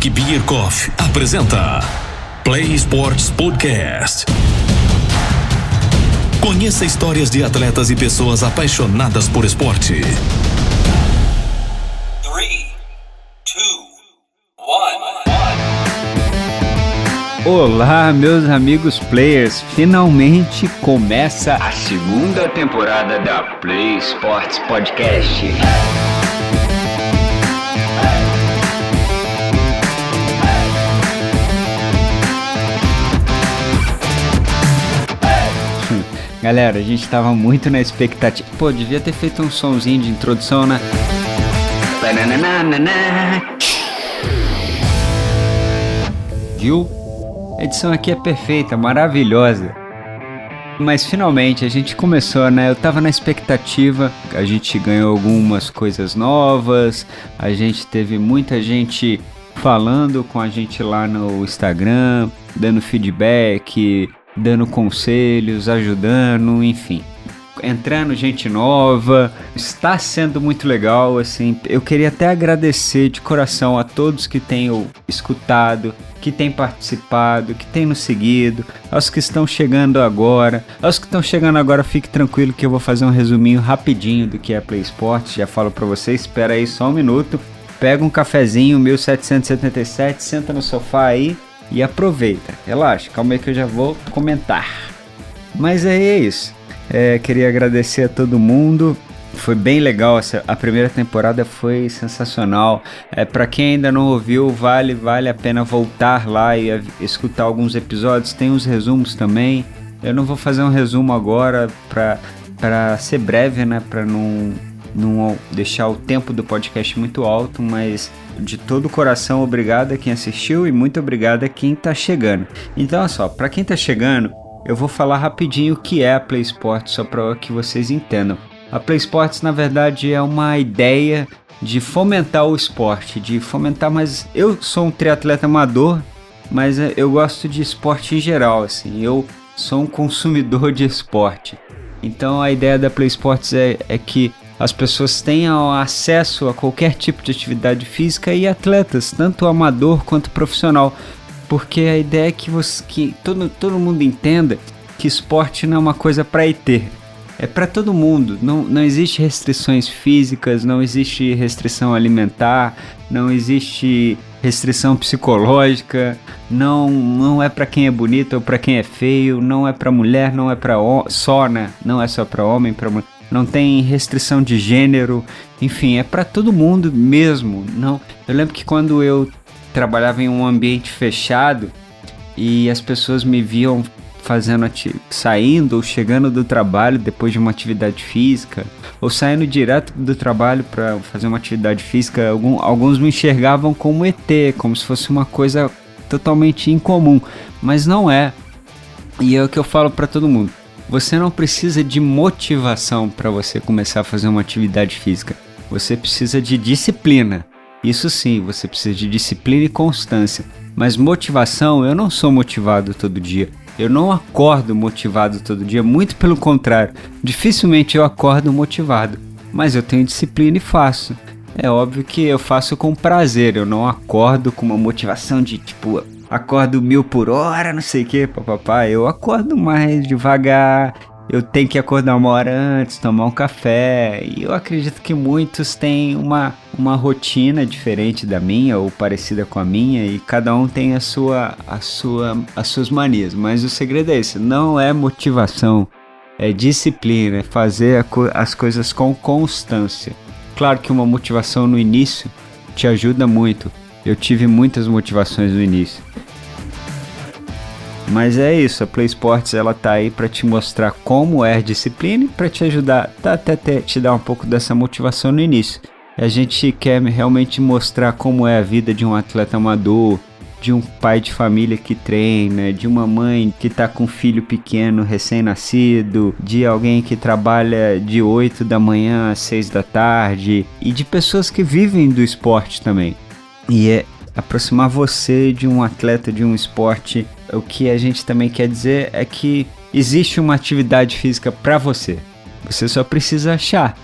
Henrique Bierkoff apresenta Play Sports Podcast. Conheça histórias de atletas e pessoas apaixonadas por esporte. 3, 2, 1. Olá, meus amigos players! Finalmente começa a segunda temporada da Play Sports Podcast. Galera, a gente tava muito na expectativa. Pô, devia ter feito um sonzinho de introdução, né? Viu? A edição aqui é perfeita, maravilhosa. Mas finalmente a gente começou, né? Eu tava na expectativa, a gente ganhou algumas coisas novas, a gente teve muita gente falando com a gente lá no Instagram, dando feedback, dando conselhos, ajudando, enfim. Entrando gente nova, está sendo muito legal, assim. Eu queria até agradecer de coração a todos que tenham escutado, que têm participado, que têm nos seguido, aos que estão chegando agora. Aos que estão chegando agora, fique tranquilo que eu vou fazer um resuminho rapidinho do que é Play Sports. Já falo para vocês, espera aí só um minuto. Pega um cafezinho 1777, senta no sofá aí e aproveita. Relaxa, calma aí que eu já vou comentar. Mas é isso. É, queria agradecer a todo mundo. Foi bem legal essa, a primeira temporada foi sensacional. É para quem ainda não ouviu, vale vale a pena voltar lá e a, escutar alguns episódios. Tem os resumos também. Eu não vou fazer um resumo agora para para ser breve, né, para não não deixar o tempo do podcast muito alto, mas de todo o coração, obrigado a quem assistiu e muito obrigado a quem está chegando. Então, olha só, para quem está chegando, eu vou falar rapidinho o que é a Play Sports, só para que vocês entendam. A Play Sports, na verdade, é uma ideia de fomentar o esporte, de fomentar, mas eu sou um triatleta amador, mas eu gosto de esporte em geral, assim, eu sou um consumidor de esporte. Então a ideia da Play Sports é, é que as pessoas tenham acesso a qualquer tipo de atividade física e atletas, tanto amador quanto profissional. Porque a ideia é que, você, que todo, todo mundo entenda que esporte não é uma coisa para ter. É para todo mundo. Não, não existe restrições físicas, não existe restrição alimentar, não existe restrição psicológica, não não é para quem é bonito ou para quem é feio, não é para mulher, não é para só, né? Não é só para homem, para mulher não tem restrição de gênero, enfim, é para todo mundo mesmo. Não, eu lembro que quando eu trabalhava em um ambiente fechado e as pessoas me viam fazendo saindo ou chegando do trabalho depois de uma atividade física ou saindo direto do trabalho para fazer uma atividade física, algum, alguns me enxergavam como ET, como se fosse uma coisa totalmente incomum, mas não é. E é o que eu falo para todo mundo. Você não precisa de motivação para você começar a fazer uma atividade física. Você precisa de disciplina. Isso sim, você precisa de disciplina e constância. Mas motivação, eu não sou motivado todo dia. Eu não acordo motivado todo dia, muito pelo contrário. Dificilmente eu acordo motivado, mas eu tenho disciplina e faço. É óbvio que eu faço com prazer, eu não acordo com uma motivação de tipo, acordo mil por hora, não sei o que, papapá. Eu acordo mais devagar. Eu tenho que acordar uma hora antes, tomar um café. E eu acredito que muitos têm uma, uma rotina diferente da minha ou parecida com a minha e cada um tem a sua, a sua, as suas manias. Mas o segredo é esse: não é motivação, é disciplina, é fazer as coisas com constância. Claro que uma motivação no início te ajuda muito, eu tive muitas motivações no início. Mas é isso, a Play Sports ela tá aí para te mostrar como é disciplina e para te ajudar, tá, até, até te dar um pouco dessa motivação no início. A gente quer realmente mostrar como é a vida de um atleta amador, de um pai de família que treina, de uma mãe que está com um filho pequeno recém-nascido, de alguém que trabalha de 8 da manhã às 6 da tarde e de pessoas que vivem do esporte também e é aproximar você de um atleta de um esporte. O que a gente também quer dizer é que existe uma atividade física para você. Você só precisa achar.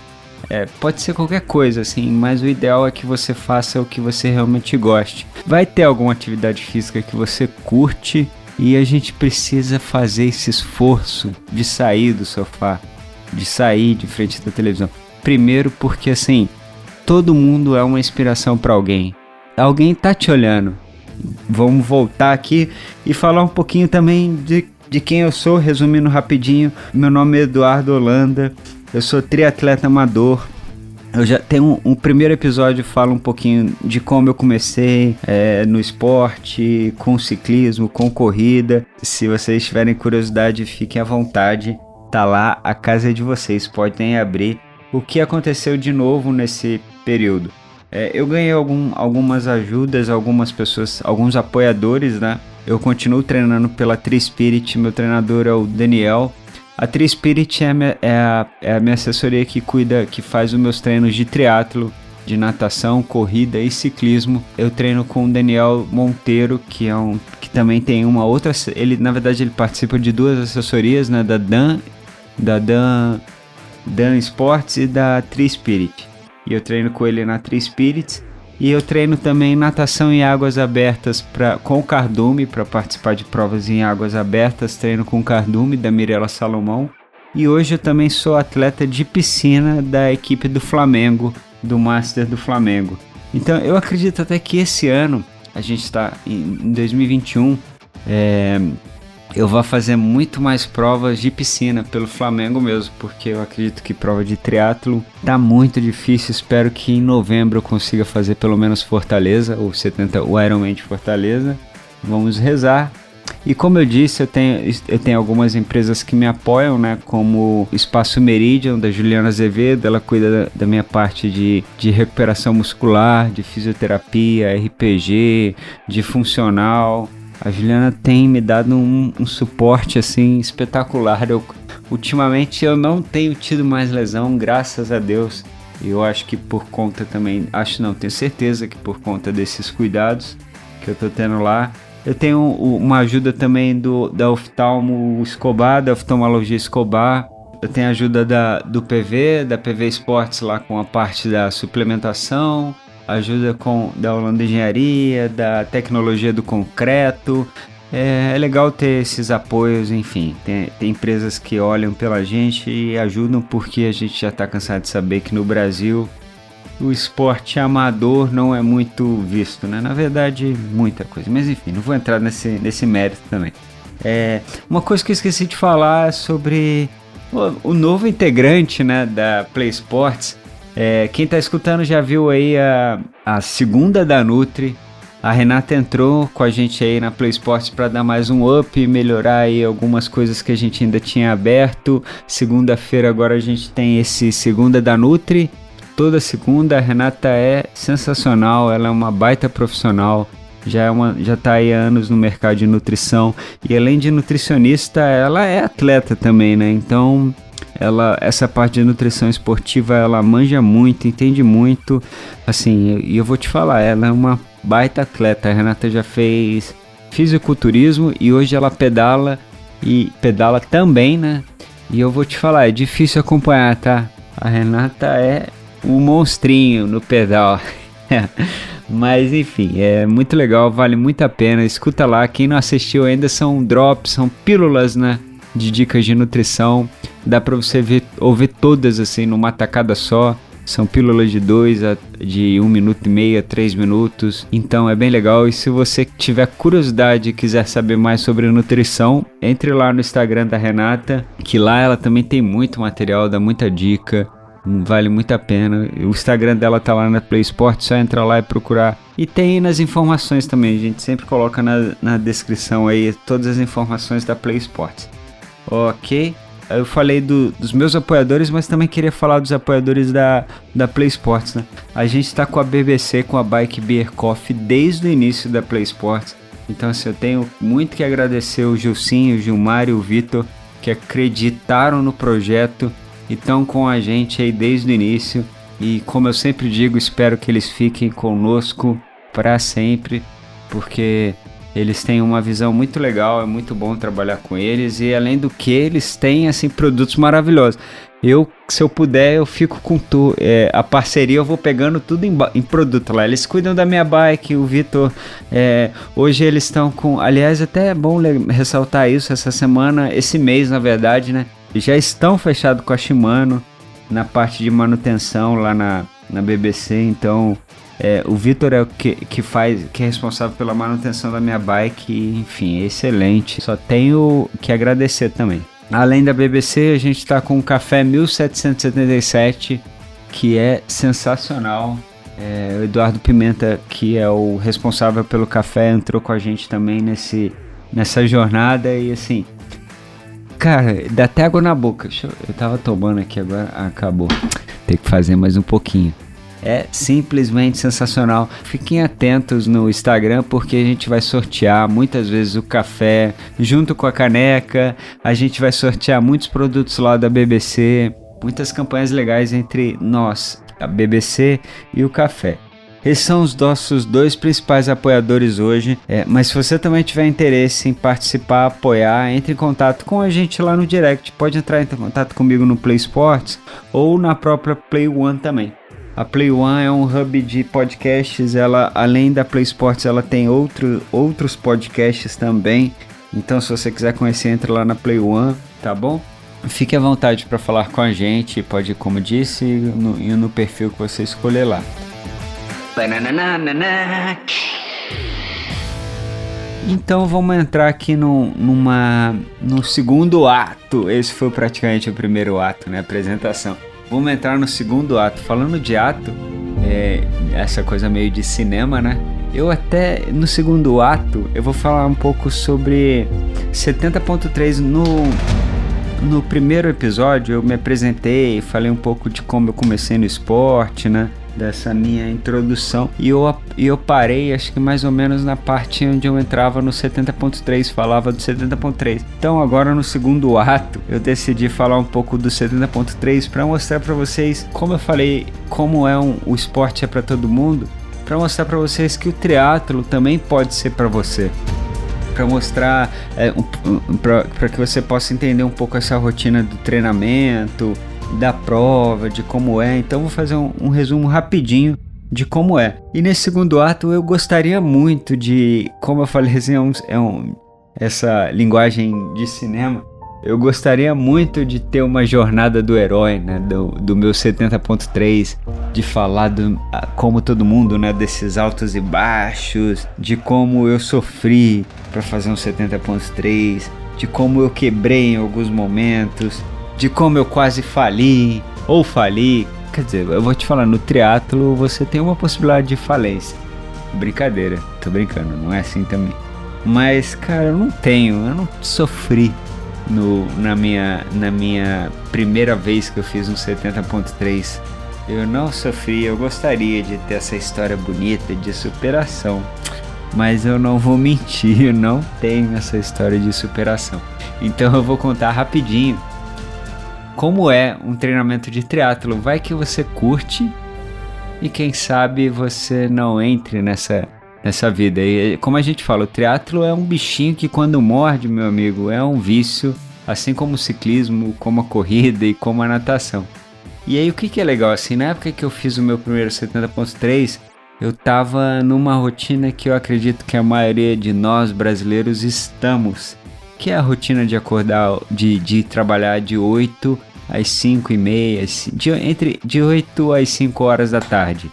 É, pode ser qualquer coisa, assim, mas o ideal é que você faça o que você realmente goste. Vai ter alguma atividade física que você curte e a gente precisa fazer esse esforço de sair do sofá, de sair de frente da televisão. Primeiro, porque assim, todo mundo é uma inspiração para alguém. Alguém tá te olhando. Vamos voltar aqui e falar um pouquinho também de, de quem eu sou, resumindo rapidinho. Meu nome é Eduardo Holanda, eu sou triatleta amador. Eu já tenho um, um primeiro episódio fala um pouquinho de como eu comecei é, no esporte, com ciclismo, com corrida. Se vocês tiverem curiosidade, fiquem à vontade. Tá lá, a casa é de vocês, podem abrir. O que aconteceu de novo nesse período? É, eu ganhei algum, algumas ajudas, algumas pessoas, alguns apoiadores, né? Eu continuo treinando pela Tri Spirit, meu treinador é o Daniel. A Tri Spirit é a, minha, é, a, é a minha assessoria que cuida, que faz os meus treinos de triatlo, de natação, corrida e ciclismo. Eu treino com o Daniel Monteiro, que é um que também tem uma outra, ele na verdade ele participa de duas assessorias, né, da Dan, da Dan, Dan Sports e da Tri Spirit. E eu treino com ele na Tri Spirits. E eu treino também natação em águas abertas pra, com o cardume para participar de provas em águas abertas. Treino com o cardume da Mirella Salomão. E hoje eu também sou atleta de piscina da equipe do Flamengo, do Master do Flamengo. Então eu acredito até que esse ano, a gente está em 2021, é, eu vou fazer muito mais provas de piscina pelo Flamengo mesmo, porque eu acredito que prova de triatlo tá muito difícil. Espero que em novembro eu consiga fazer pelo menos Fortaleza, ou 70, o Ironman de Fortaleza. Vamos rezar. E como eu disse, eu tenho, eu tenho algumas empresas que me apoiam, né? Como Espaço Meridian, da Juliana Azevedo, ela cuida da, da minha parte de, de recuperação muscular, de fisioterapia, RPG, de funcional. A Juliana tem me dado um, um suporte assim espetacular. Eu, ultimamente eu não tenho tido mais lesão, graças a Deus. Eu acho que por conta também, acho não, tenho certeza que por conta desses cuidados que eu tô tendo lá. Eu tenho uma ajuda também do da oftalmo Escobar, da oftalmologia Escobar. Eu tenho ajuda da, do PV, da PV Esportes lá com a parte da suplementação ajuda com da Holanda Engenharia, da tecnologia do concreto. É, é legal ter esses apoios, enfim. Tem, tem, empresas que olham pela gente e ajudam porque a gente já está cansado de saber que no Brasil o esporte amador não é muito visto, né? Na verdade, muita coisa. Mas enfim, não vou entrar nesse, nesse mérito também. É, uma coisa que eu esqueci de falar é sobre o, o novo integrante né, da Play Sports é, quem tá escutando já viu aí a, a segunda da Nutri. A Renata entrou com a gente aí na Play Sports para dar mais um up, melhorar aí algumas coisas que a gente ainda tinha aberto. Segunda-feira agora a gente tem esse segunda da Nutri. Toda segunda a Renata é sensacional, ela é uma baita profissional já, é uma, já tá aí há anos no mercado de nutrição e além de nutricionista, ela é atleta também, né? Então ela essa parte de nutrição esportiva ela manja muito, entende muito. Assim, e eu, eu vou te falar, ela é uma baita atleta. A Renata já fez fisiculturismo e hoje ela pedala e pedala também, né? E eu vou te falar, é difícil acompanhar, tá? A Renata é um monstrinho no pedal. Mas enfim, é muito legal, vale muito a pena. Escuta lá, quem não assistiu ainda são drops, são pílulas, né? De dicas de nutrição. Dá pra você ver, ouvir todas assim numa tacada só. São pílulas de 2 a de 1 um minuto e meio a 3 minutos. Então é bem legal. E se você tiver curiosidade e quiser saber mais sobre nutrição, entre lá no Instagram da Renata, que lá ela também tem muito material, dá muita dica. Vale muito a pena. O Instagram dela tá lá na Play Sport, só entra lá e procurar. E tem nas informações também, a gente sempre coloca na, na descrição aí todas as informações da Play Sports. Ok? Eu falei do, dos meus apoiadores, mas também queria falar dos apoiadores da, da Play Sports, né? A gente está com a BBC, com a Bike Beer Coffee desde o início da Play Sports. Então, assim, eu tenho muito que agradecer o Gilcinho, o Gilmar e o Vitor, que acreditaram no projeto e estão com a gente aí desde o início. E como eu sempre digo, espero que eles fiquem conosco para sempre, porque eles têm uma visão muito legal, é muito bom trabalhar com eles e além do que eles têm assim produtos maravilhosos. Eu, se eu puder, eu fico com tu, é, a parceria, eu vou pegando tudo em, em, produto lá. Eles cuidam da minha bike, o Vitor. É, hoje eles estão com. Aliás, até é bom ressaltar isso essa semana, esse mês, na verdade, né? Já estão fechados com a Shimano na parte de manutenção lá na, na BBC. Então, é, o Vitor é o que, que faz, que é responsável pela manutenção da minha bike. Enfim, é excelente. Só tenho que agradecer também. Além da BBC, a gente está com o Café 1777, que é sensacional. É, o Eduardo Pimenta, que é o responsável pelo café, entrou com a gente também nesse, nessa jornada e assim. Cara, dá até água na boca. Eu, eu tava tomando aqui agora, acabou. Tem que fazer mais um pouquinho. É simplesmente sensacional. Fiquem atentos no Instagram porque a gente vai sortear muitas vezes o café junto com a caneca. A gente vai sortear muitos produtos lá da BBC. Muitas campanhas legais entre nós, a BBC e o café. Esses são os nossos dois principais apoiadores hoje. É, mas se você também tiver interesse em participar, apoiar, entre em contato com a gente lá no direct. Pode entrar em contato comigo no Play Sports ou na própria Play One também. A Play One é um hub de podcasts. Ela, além da Play Sports, ela tem outro, outros podcasts também. Então, se você quiser conhecer, entre lá na Play One, tá bom? Fique à vontade para falar com a gente. Pode, como disse, no, ir no perfil que você escolher lá. Então vamos entrar aqui no, numa, no segundo ato. Esse foi praticamente o primeiro ato, né? Apresentação. Vamos entrar no segundo ato. Falando de ato, é, essa coisa meio de cinema, né? Eu até no segundo ato eu vou falar um pouco sobre 70.3 no no primeiro episódio eu me apresentei, falei um pouco de como eu comecei no esporte, né? Dessa minha introdução e eu, eu parei acho que mais ou menos na parte onde eu entrava no 70.3, falava do 70.3. Então agora no segundo ato eu decidi falar um pouco do 70.3 para mostrar para vocês como eu falei, como é um, o esporte é para todo mundo, para mostrar para vocês que o triatlo também pode ser para você para mostrar é, um, para que você possa entender um pouco essa rotina do treinamento, da prova, de como é. Então vou fazer um, um resumo rapidinho de como é. E nesse segundo ato eu gostaria muito de, como eu falei assim, é um, é um, essa linguagem de cinema. Eu gostaria muito de ter uma jornada do herói, né, do, do meu 70.3, de falar do, como todo mundo, né, desses altos e baixos, de como eu sofri para fazer um 70.3, de como eu quebrei em alguns momentos, de como eu quase fali ou fali. Quer dizer, eu vou te falar, no triatlo você tem uma possibilidade de falência. Brincadeira, tô brincando, não é assim também. Mas, cara, eu não tenho, eu não sofri no, na, minha, na minha primeira vez que eu fiz um 70.3. Eu não sofri, eu gostaria de ter essa história bonita de superação. Mas eu não vou mentir, eu não tenho essa história de superação. Então eu vou contar rapidinho como é um treinamento de triatlo. Vai que você curte e quem sabe você não entre nessa nessa vida. E como a gente fala, o triatlo é um bichinho que quando morde, meu amigo, é um vício, assim como o ciclismo, como a corrida e como a natação. E aí o que, que é legal assim, na época que eu fiz o meu primeiro 70.3, eu tava numa rotina que eu acredito que a maioria de nós brasileiros estamos, que é a rotina de acordar, de, de trabalhar de 8 às 5 e meia, de, entre de 8 às 5 horas da tarde.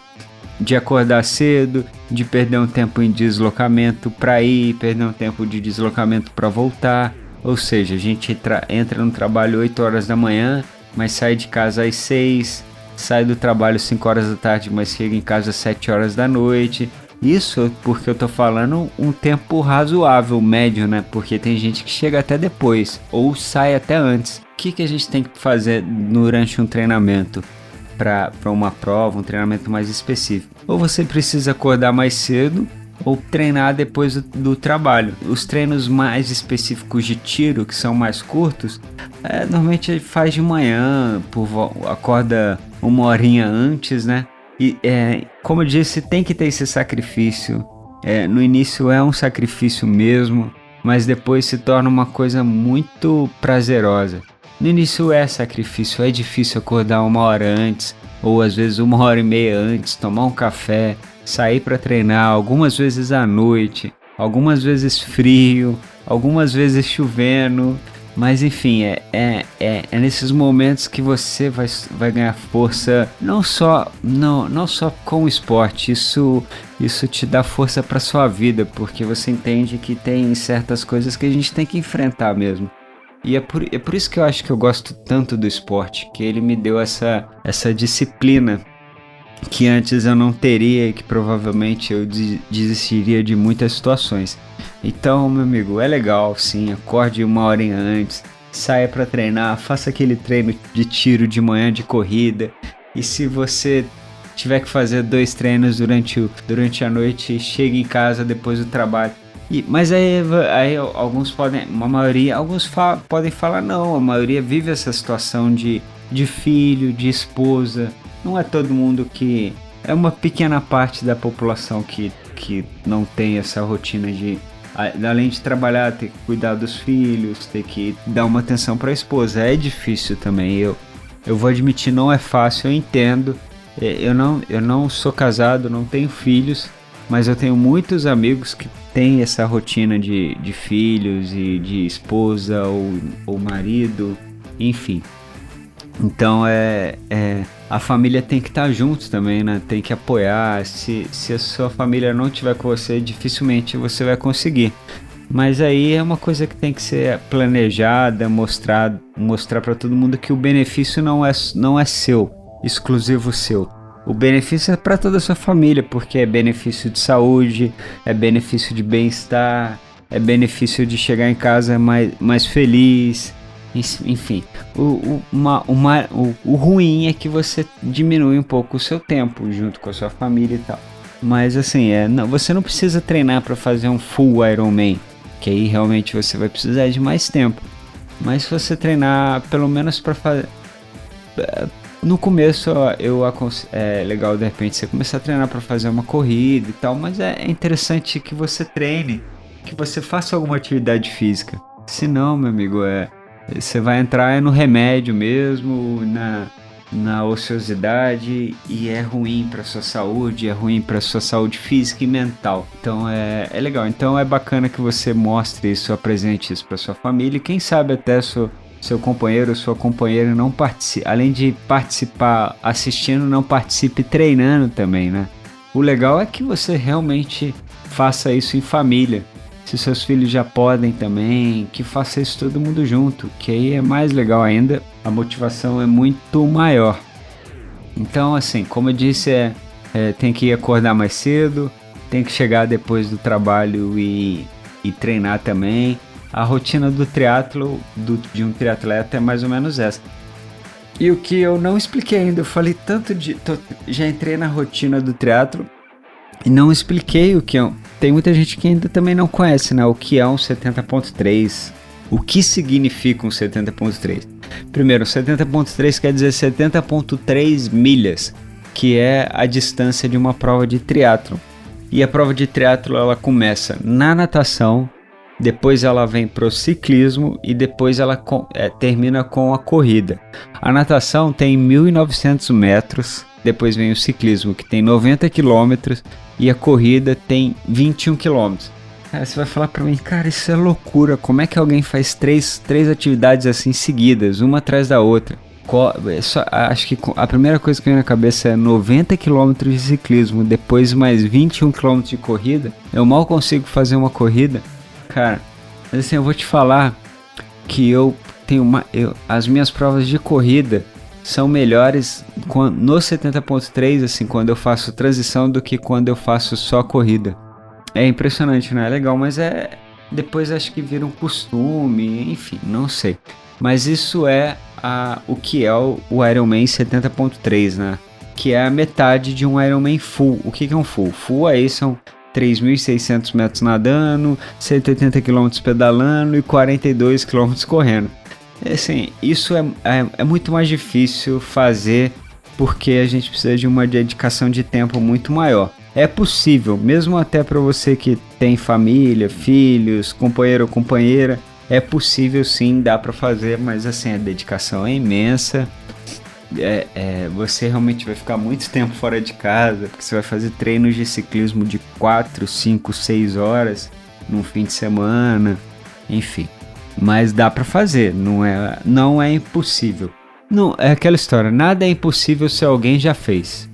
De acordar cedo, de perder um tempo em deslocamento para ir, perder um tempo de deslocamento para voltar. Ou seja, a gente entra no trabalho 8 horas da manhã, mas sai de casa às 6, sai do trabalho 5 horas da tarde, mas chega em casa às 7 horas da noite. Isso porque eu tô falando um tempo razoável, médio, né? Porque tem gente que chega até depois ou sai até antes. O que, que a gente tem que fazer durante um treinamento para uma prova, um treinamento mais específico? Ou você precisa acordar mais cedo ou treinar depois do, trabalho. Os treinos mais específicos de tiro, que são mais curtos, é, normalmente faz de manhã, por, acorda uma horinha antes, né? E é, como eu disse, tem que ter esse sacrifício. É, no início é um sacrifício mesmo, mas depois se torna uma coisa muito prazerosa. No início é sacrifício, é difícil acordar uma hora antes, ou às vezes uma hora e meia antes, tomar um café, sair para treinar, algumas vezes à noite, algumas vezes frio, algumas vezes chovendo, mas enfim, é, é, é, é, nesses momentos que você vai, vai ganhar força, não só, não, não só com o esporte, isso, isso te dá força para sua vida, porque você entende que tem certas coisas que a gente tem que enfrentar mesmo. E é por, é por isso que eu acho que eu gosto tanto do esporte, que ele me deu essa, essa disciplina que antes eu não teria e que provavelmente eu desistiria de muitas situações. Então, meu amigo, é legal sim, acorde uma hora antes, saia para treinar, faça aquele treino de tiro de manhã de corrida. E se você tiver que fazer dois treinos durante, o, durante a noite, chegue em casa depois do trabalho. E, mas aí, aí alguns podem, uma maioria, alguns fa podem falar não, a maioria vive essa situação de, de filho, de esposa, não é todo mundo que. É uma pequena parte da população que, que não tem essa rotina de. Além de trabalhar, ter que cuidar dos filhos, ter que dar uma atenção para a esposa. É difícil também. Eu, eu vou admitir, não é fácil, eu entendo. É, eu não, eu não sou casado, não tenho filhos, mas eu tenho muitos amigos que têm essa rotina de, de filhos e de esposa ou, ou marido, enfim. Então é, é a família tem que estar juntos também, né? Tem que apoiar. Se, se a sua família não estiver com você, dificilmente você vai conseguir. Mas aí é uma coisa que tem que ser planejada, mostrar, mostrar para todo mundo que o benefício não é, não é seu, exclusivo seu. O benefício é para toda a sua família, porque é benefício de saúde, é benefício de bem-estar, é benefício de chegar em casa mais, mais feliz, enfim, o, o, uma, uma, o, o ruim é que você diminui um pouco o seu tempo junto com a sua família e tal. Mas assim, é, não, você não precisa treinar para fazer um full Ironman, que aí realmente você vai precisar de mais tempo. Mas se você treinar pelo menos para fazer. É, no começo eu é legal de repente você começar a treinar para fazer uma corrida e tal, mas é interessante que você treine, que você faça alguma atividade física. Se não, meu amigo, é você vai entrar no remédio mesmo, na, na ociosidade e é ruim para sua saúde, é ruim para sua saúde física e mental. Então é, é legal. Então é bacana que você mostre isso, apresente isso para sua família e quem sabe até seu, seu companheiro ou sua companheira não participe, além de participar assistindo, não participe treinando também, né? O legal é que você realmente faça isso em família se seus filhos já podem também, que faça isso todo mundo junto, que aí é mais legal ainda, a motivação é muito maior. Então, assim, como eu disse, é, é tem que acordar mais cedo, tem que chegar depois do trabalho e, e treinar também. A rotina do triatlo, do, de um triatleta é mais ou menos essa. E o que eu não expliquei ainda, eu falei tanto de. Tô, já entrei na rotina do triatlo e não expliquei o que é. Tem muita gente que ainda também não conhece, né? O que é um 70.3. O que significa um 70.3? Primeiro, 70.3 quer dizer 70.3 milhas, que é a distância de uma prova de triatlo. E a prova de triatlo ela começa na natação, depois ela vem para o ciclismo e depois ela é, termina com a corrida. A natação tem 1.900 metros, depois vem o ciclismo que tem 90 quilômetros e a corrida tem 21 km. Cara, você vai falar para mim, cara, isso é loucura. Como é que alguém faz três, três atividades assim seguidas, uma atrás da outra? É só, acho que a primeira coisa que vem na cabeça é 90 km de ciclismo, depois mais 21 km de corrida. Eu mal consigo fazer uma corrida. Cara, mas assim, eu vou te falar que eu tenho uma. Eu, as minhas provas de corrida são melhores no 70.3, assim, quando eu faço transição, do que quando eu faço só corrida. É impressionante, não é legal, mas é. Depois acho que vira um costume, enfim, não sei. Mas isso é a, o que é o, o Ironman 70.3, né? Que é a metade de um Ironman full. O que, que é um full? Full aí são 3.600 metros nadando, 180 km pedalando e 42 km correndo. Assim, isso é, é, é muito mais difícil fazer porque a gente precisa de uma dedicação de tempo muito maior. É possível, mesmo até para você que tem família, filhos, companheiro ou companheira, é possível sim, dá para fazer, mas assim, a dedicação é imensa. É, é, você realmente vai ficar muito tempo fora de casa, porque você vai fazer treinos de ciclismo de 4, 5, 6 horas num fim de semana, enfim. Mas dá para fazer, não é, não é impossível. Não, é aquela história, nada é impossível se alguém já fez.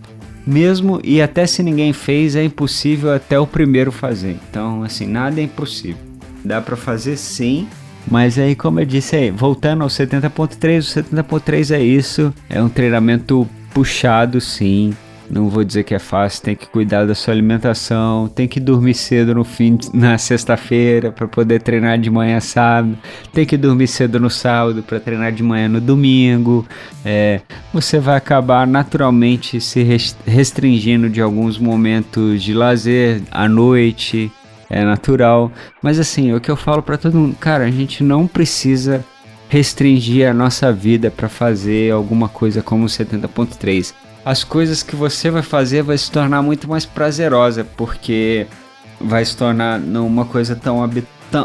Mesmo e até se ninguém fez, é impossível até o primeiro fazer. Então, assim, nada é impossível. Dá para fazer sim, mas aí, como eu disse aí, voltando ao 70.3, o 70.3 é isso, é um treinamento puxado sim. Não vou dizer que é fácil, tem que cuidar da sua alimentação, tem que dormir cedo no fim na sexta-feira para poder treinar de manhã sábado, tem que dormir cedo no sábado para treinar de manhã no domingo. É, você vai acabar naturalmente se restringindo de alguns momentos de lazer à noite, é natural. Mas assim, o que eu falo para todo mundo, cara, a gente não precisa restringir a nossa vida para fazer alguma coisa como 70.3. As coisas que você vai fazer vai se tornar muito mais prazerosa, porque vai se tornar uma coisa tão,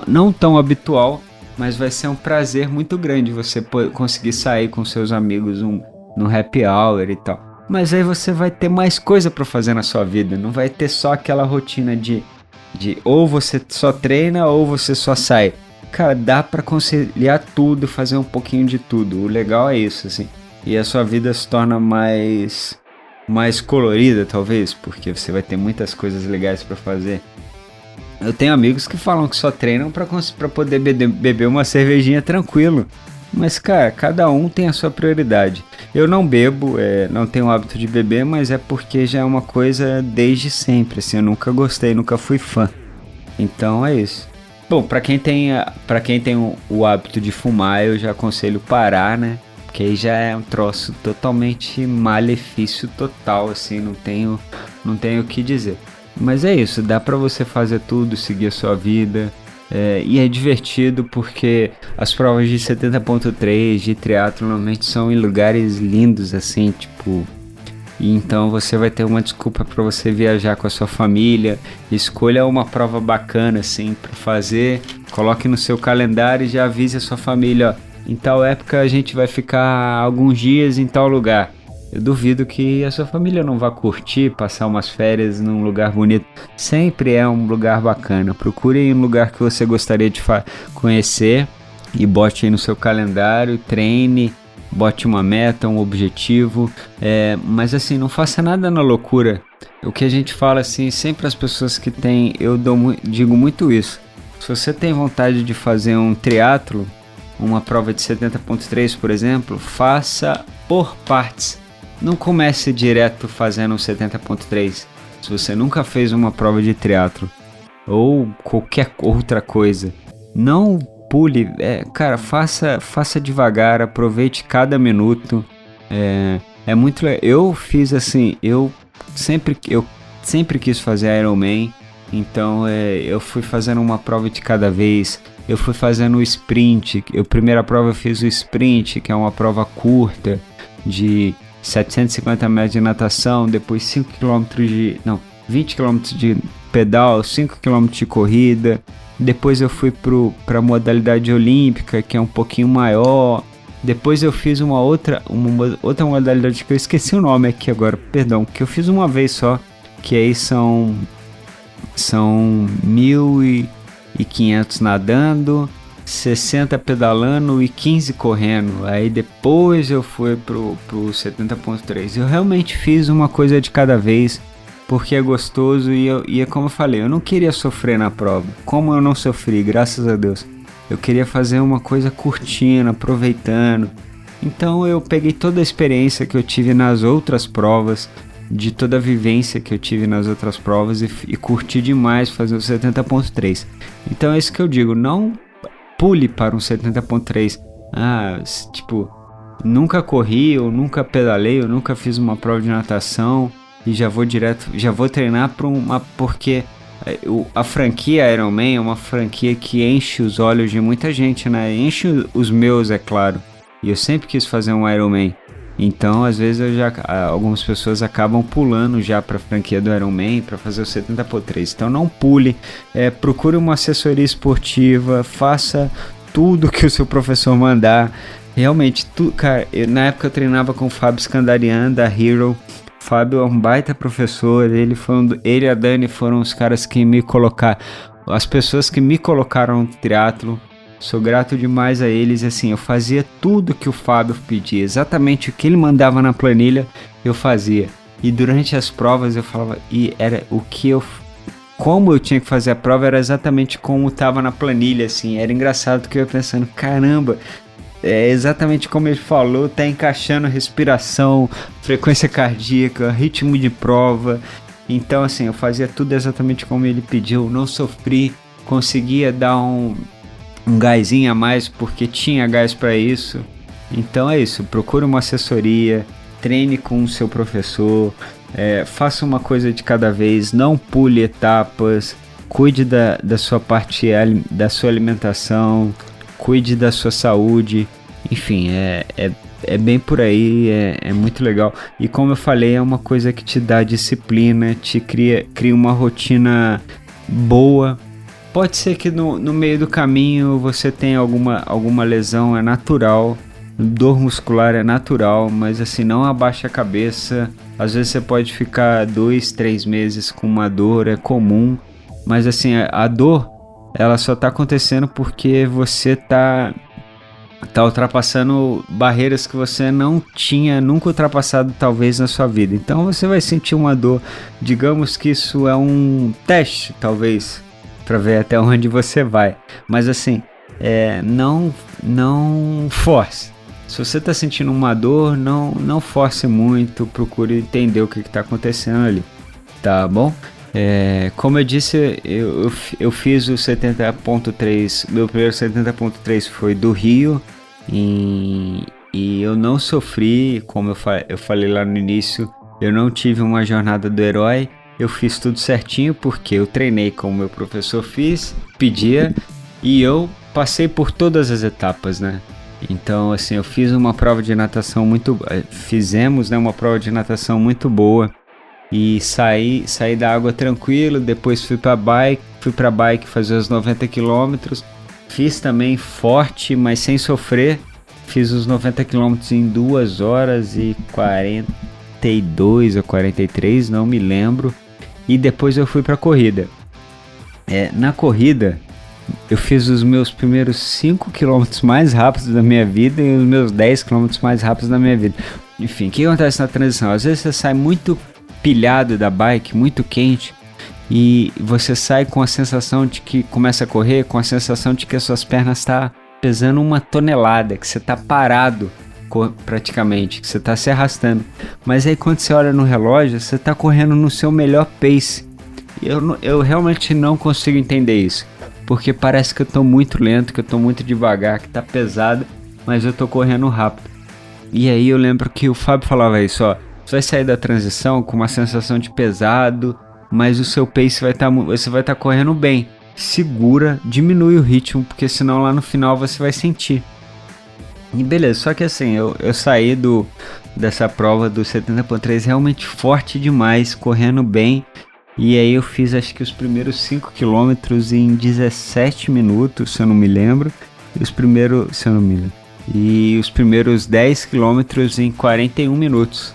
não tão habitual, mas vai ser um prazer muito grande você conseguir sair com seus amigos um, no happy hour e tal. Mas aí você vai ter mais coisa para fazer na sua vida, não vai ter só aquela rotina de de ou você só treina ou você só sai. Cara, dá para conciliar tudo, fazer um pouquinho de tudo. O legal é isso, assim. E a sua vida se torna mais mais colorida, talvez, porque você vai ter muitas coisas legais para fazer. Eu tenho amigos que falam que só treinam para poder beber uma cervejinha tranquilo. Mas, cara, cada um tem a sua prioridade. Eu não bebo, é, não tenho o hábito de beber, mas é porque já é uma coisa desde sempre. Assim, eu nunca gostei, nunca fui fã. Então é isso. Bom, para quem tem para quem tem o, o, hábito de fumar, eu já aconselho parar, né? Porque aí já é um troço totalmente malefício total, assim, não tenho não tenho o que dizer. Mas é isso, dá para você fazer tudo, seguir a sua vida, é, e é divertido porque as provas de 70.3 de triatlo normalmente são em lugares lindos assim, tipo. E então você vai ter uma desculpa para você viajar com a sua família. Escolha uma prova bacana assim para fazer, coloque no seu calendário e já avise a sua família, ó, em tal época a gente vai ficar alguns dias em tal lugar. Eu duvido que a sua família não vá curtir, passar umas férias num lugar bonito. Sempre é um lugar bacana. Procure um lugar que você gostaria de conhecer e bote aí no seu calendário, treine, bote uma meta, um objetivo. É, mas assim, não faça nada na loucura. O que a gente fala assim, sempre as pessoas que têm, eu dou, digo muito isso. Se você tem vontade de fazer um triatlo, uma prova de 70.3, por exemplo, faça por partes não comece direto fazendo um 70.3. Se você nunca fez uma prova de triatlo ou qualquer outra coisa, não pule, é, cara, faça, faça devagar, aproveite cada minuto. É, é muito Eu fiz assim, eu sempre, eu sempre quis fazer Ironman, então é, eu fui fazendo uma prova de cada vez. Eu fui fazendo o sprint. Eu primeira prova eu fiz o sprint, que é uma prova curta de 750 metros de natação, depois 5 km de. Não, 20 km de pedal, 5 km de corrida. Depois eu fui para a modalidade olímpica, que é um pouquinho maior. Depois eu fiz uma outra, uma outra modalidade que eu esqueci o nome aqui agora, perdão, que eu fiz uma vez só, que aí são são 1.500 nadando, 60 pedalando e 15 correndo. Aí depois eu fui pro, pro 70.3. Eu realmente fiz uma coisa de cada vez porque é gostoso e, eu, e é como eu falei, eu não queria sofrer na prova. Como eu não sofri, graças a Deus. Eu queria fazer uma coisa curtindo, aproveitando. Então eu peguei toda a experiência que eu tive nas outras provas, de toda a vivência que eu tive nas outras provas e, e curti demais fazer o 70.3. Então é isso que eu digo, não pule para um 70.3. Ah, tipo, nunca corri, ou nunca pedalei, eu nunca fiz uma prova de natação e já vou direto, já vou treinar para uma porque é, a franquia Iron Man é uma franquia que enche os olhos de muita gente, né? Enche os meus, é claro. E eu sempre quis fazer um Iron Man. Então, às vezes, eu já, algumas pessoas acabam pulando já para a franquia do Ironman para fazer o 70 por 3. Então, não pule, é, procure uma assessoria esportiva, faça tudo que o seu professor mandar. Realmente, tu, cara, eu, na época eu treinava com o Fábio Scandarian da Hero. O Fábio é um baita professor, ele foi um, ele e a Dani foram os caras que me colocaram, as pessoas que me colocaram no triatlo. Sou grato demais a eles, assim, eu fazia tudo que o Fábio pedia, exatamente o que ele mandava na planilha, eu fazia. E durante as provas eu falava, e era o que eu como eu tinha que fazer a prova era exatamente como estava na planilha, assim. Era engraçado que eu ia pensando, caramba, é exatamente como ele falou, tá encaixando respiração, frequência cardíaca, ritmo de prova. Então, assim, eu fazia tudo exatamente como ele pediu, não sofri, conseguia dar um, um gásinho a mais porque tinha gás para isso. Então é isso, procure uma assessoria, treine com o seu professor, é, faça uma coisa de cada vez, não pule etapas, cuide da, da sua parte da sua alimentação, cuide da sua saúde, enfim, é, é, é bem por aí, é, é muito legal. E como eu falei, é uma coisa que te dá disciplina, te cria, cria uma rotina boa Pode ser que no, no meio do caminho você tenha alguma, alguma lesão, é natural. Dor muscular é natural, mas assim, não abaixa a cabeça. Às vezes você pode ficar dois, três meses com uma dor, é comum. Mas assim, a, dor, ela só tá acontecendo porque você tá tá ultrapassando barreiras que você não tinha nunca ultrapassado talvez na sua vida. Então você vai sentir uma dor. Digamos que isso é um teste, talvez, para ver até onde você vai. Mas assim, é, não não force. Se você está sentindo uma dor, não não force muito, procure entender o que está acontecendo ali, tá bom? É, como eu disse, eu, eu, eu fiz o 70.3, meu primeiro 70.3 foi do Rio e, e eu não sofri, como eu, fa eu falei lá no início, eu não tive uma jornada do herói, eu fiz tudo certinho porque eu treinei como meu professor fiz, pedia e eu passei por todas as etapas, né? Então, assim, eu fiz uma prova de natação muito, eh, fizemos, né, uma prova de natação muito boa e saí, saí da água tranquilo. Depois fui para bike, fui para bike fazer os 90 quilômetros. Fiz também forte, mas sem sofrer. Fiz os 90 quilômetros em 2 horas e 42 ou 43, não me lembro e depois eu fui para corrida. É, na corrida, eu fiz os meus primeiros 5 km mais rápidos da minha vida e os meus 10 km mais rápidos da minha vida. Enfim, o que acontece na transição? Às vezes você sai muito pilhado da bike, muito quente, e você sai com a sensação de que começa a correr, com a sensação de que as suas pernas estão tá pesando uma tonelada, que você está parado praticamente, que você está se arrastando. Mas aí quando você olha no relógio, você está correndo no seu melhor pace. Eu, eu realmente não consigo entender isso. Porque parece que eu estou muito lento, que eu estou muito devagar, que está pesado, mas eu estou correndo rápido. E aí eu lembro que o Fábio falava isso, ó. Você vai sair da transição com uma sensação de pesado, mas o seu pace vai estar. Tá, você vai estar tá correndo bem. Segura, diminui o ritmo, porque senão lá no final você vai sentir. E beleza, só que assim, eu, eu saí do dessa prova do 70.3 realmente forte demais, correndo bem. E aí eu fiz acho que os primeiros 5 km em 17 minutos, se eu não me lembro. E os primeiros, se eu não me lembro. E os primeiros 10 km em 41 minutos.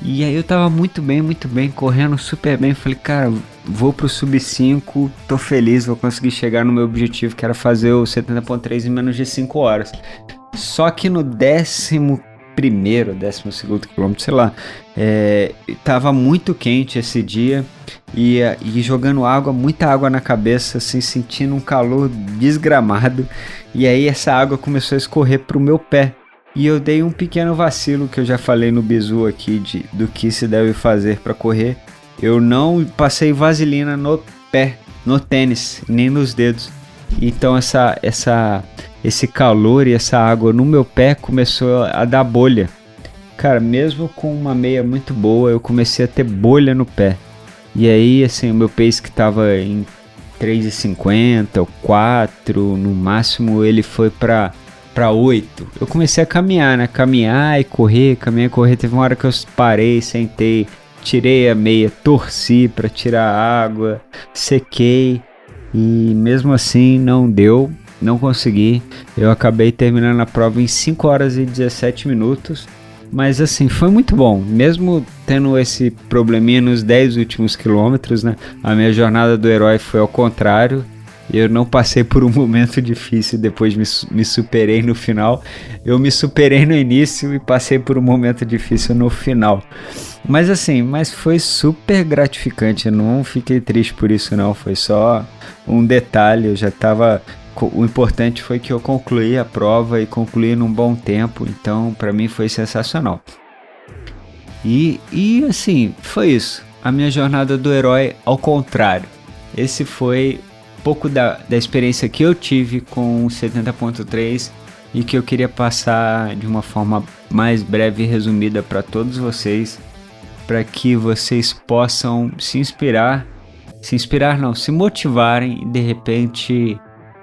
E aí eu tava muito bem, muito bem, correndo super bem. Falei, cara, vou pro sub 5, tô feliz, vou conseguir chegar no meu objetivo, que era fazer o 70.3 em menos de 5 horas. Só que no décimo primeiro, décimo segundo quilômetro, sei lá, é, tava muito quente esse dia e, e jogando água, muita água na cabeça, assim, sentindo um calor desgramado. E aí essa água começou a escorrer pro meu pé. E eu dei um pequeno vacilo que eu já falei no bizu aqui de, do que se deve fazer para correr. Eu não passei vaselina no pé, no tênis, nem nos dedos. Então essa essa esse calor e essa água no meu pé começou a dar bolha. Cara, mesmo com uma meia muito boa, eu comecei a ter bolha no pé. E aí, assim, o meu pace que tava em 3,50 ou 4, no máximo ele foi para para 8. Eu comecei a caminhar, né? Caminhar e correr, caminhar e correr. Teve uma hora que eu parei, sentei, tirei a meia, torci para tirar a água, sequei e mesmo assim não deu não consegui. Eu acabei terminando a prova em 5 horas e 17 minutos. Mas assim, foi muito bom. Mesmo tendo esse probleminha nos 10 últimos quilômetros, né? A minha jornada do herói foi ao contrário. Eu não passei por um momento difícil depois me, me superei no final. Eu me superei no início e passei por um momento difícil no final. Mas assim, mas foi super gratificante. Eu não fiquei triste por isso não. Foi só um detalhe. Eu já estava o importante foi que eu concluí a prova e concluí num bom tempo, então para mim foi sensacional. E, e assim, foi isso. A minha jornada do herói ao contrário. Esse foi pouco da, da experiência que eu tive com o 70.3 e que eu queria passar de uma forma mais breve e resumida para todos vocês, para que vocês possam se inspirar, se inspirar não, se motivarem e de repente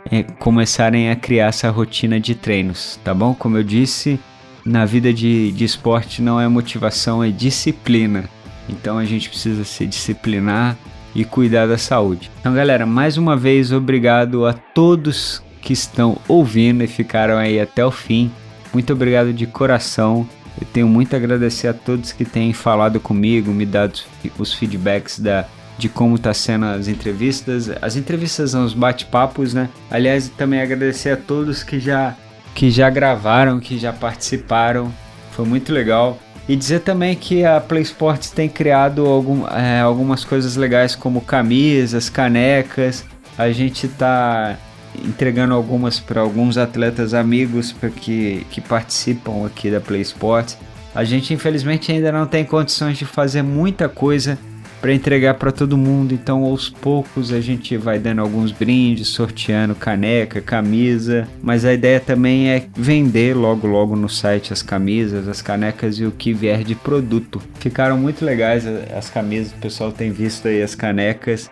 é, começarem a criar essa rotina de treinos, tá bom? Como eu disse, na vida de, de esporte não é motivação, é disciplina. Então a gente precisa se disciplinar e cuidar da saúde. Então, galera, mais uma vez obrigado a todos que estão ouvindo e ficaram aí até o fim. Muito obrigado de coração. Eu tenho muito a agradecer a todos que têm falado comigo, me dado os feedbacks da, de como está sendo as entrevistas. As entrevistas são os bate-papos, né? Aliás, também agradecer a todos que já, que já gravaram, que já participaram. Foi muito legal. E dizer também que a Play Sports tem criado algum, é, algumas coisas legais como camisas, canecas. A gente está entregando algumas para alguns atletas amigos que, que participam aqui da Play Sports. A gente infelizmente ainda não tem condições de fazer muita coisa para entregar para todo mundo. Então, aos poucos a gente vai dando alguns brindes, sorteando caneca, camisa, mas a ideia também é vender logo logo no site as camisas, as canecas e o que vier de produto. Ficaram muito legais as camisas, o pessoal tem visto aí as canecas.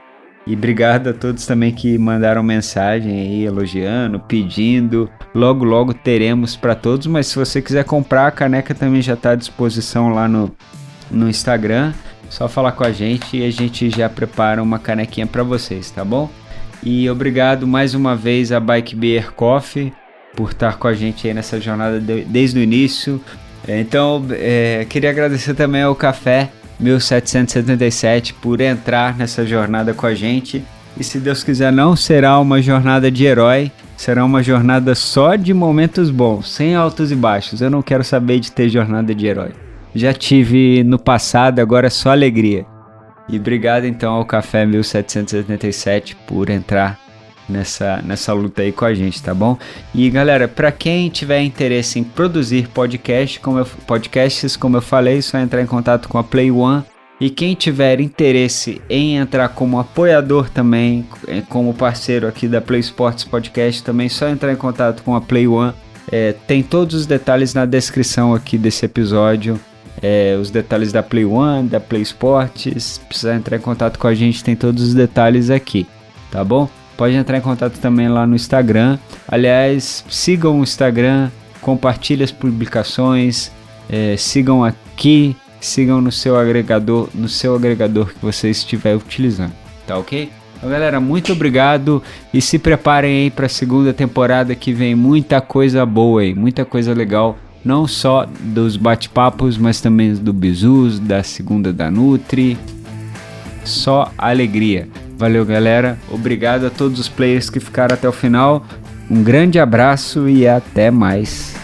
E obrigado a todos também que mandaram mensagem aí elogiando, pedindo. Logo, logo teremos para todos. Mas se você quiser comprar, a caneca também já está à disposição lá no, no Instagram. Só falar com a gente e a gente já prepara uma canequinha para vocês, tá bom? E obrigado mais uma vez a Bike Beer Coffee por estar com a gente aí nessa jornada de, desde o início. Então, é, queria agradecer também ao Café 1777 por entrar nessa jornada com a gente. E se Deus quiser, não será uma jornada de herói, será uma jornada só de momentos bons, sem altos e baixos. Eu não quero saber de ter jornada de herói já tive no passado, agora é só alegria. E obrigado então ao Café 1787 por entrar nessa, nessa luta aí com a gente, tá bom? E galera, para quem tiver interesse em produzir podcast, como eu, podcasts, como eu falei, só entrar em contato com a Play One. E quem tiver interesse em entrar como apoiador também, é, como parceiro aqui da Play Sports Podcast, também só entrar em contato com a Play One. É, tem todos os detalhes na descrição aqui desse episódio é, os detalhes da Play One, da Play Sports. Precisar entrar em contato com a gente, tem todos os detalhes aqui, tá bom? Pode entrar em contato também lá no Instagram. Aliás, sigam o Instagram, compartilhem as publicações, é, sigam aqui, sigam no seu agregador, no seu agregador que você estiver utilizando, tá ok? Então, galera, muito obrigado e se preparem aí para a segunda temporada que vem muita coisa boa aí, muita coisa legal não só dos bate-papos, mas também do Bizus, da segunda da Nutri. Só alegria. Valeu, galera. Obrigado a todos os players que ficaram até o final. Um grande abraço e até mais.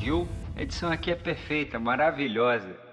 Viu? A edição aqui é perfeita, maravilhosa.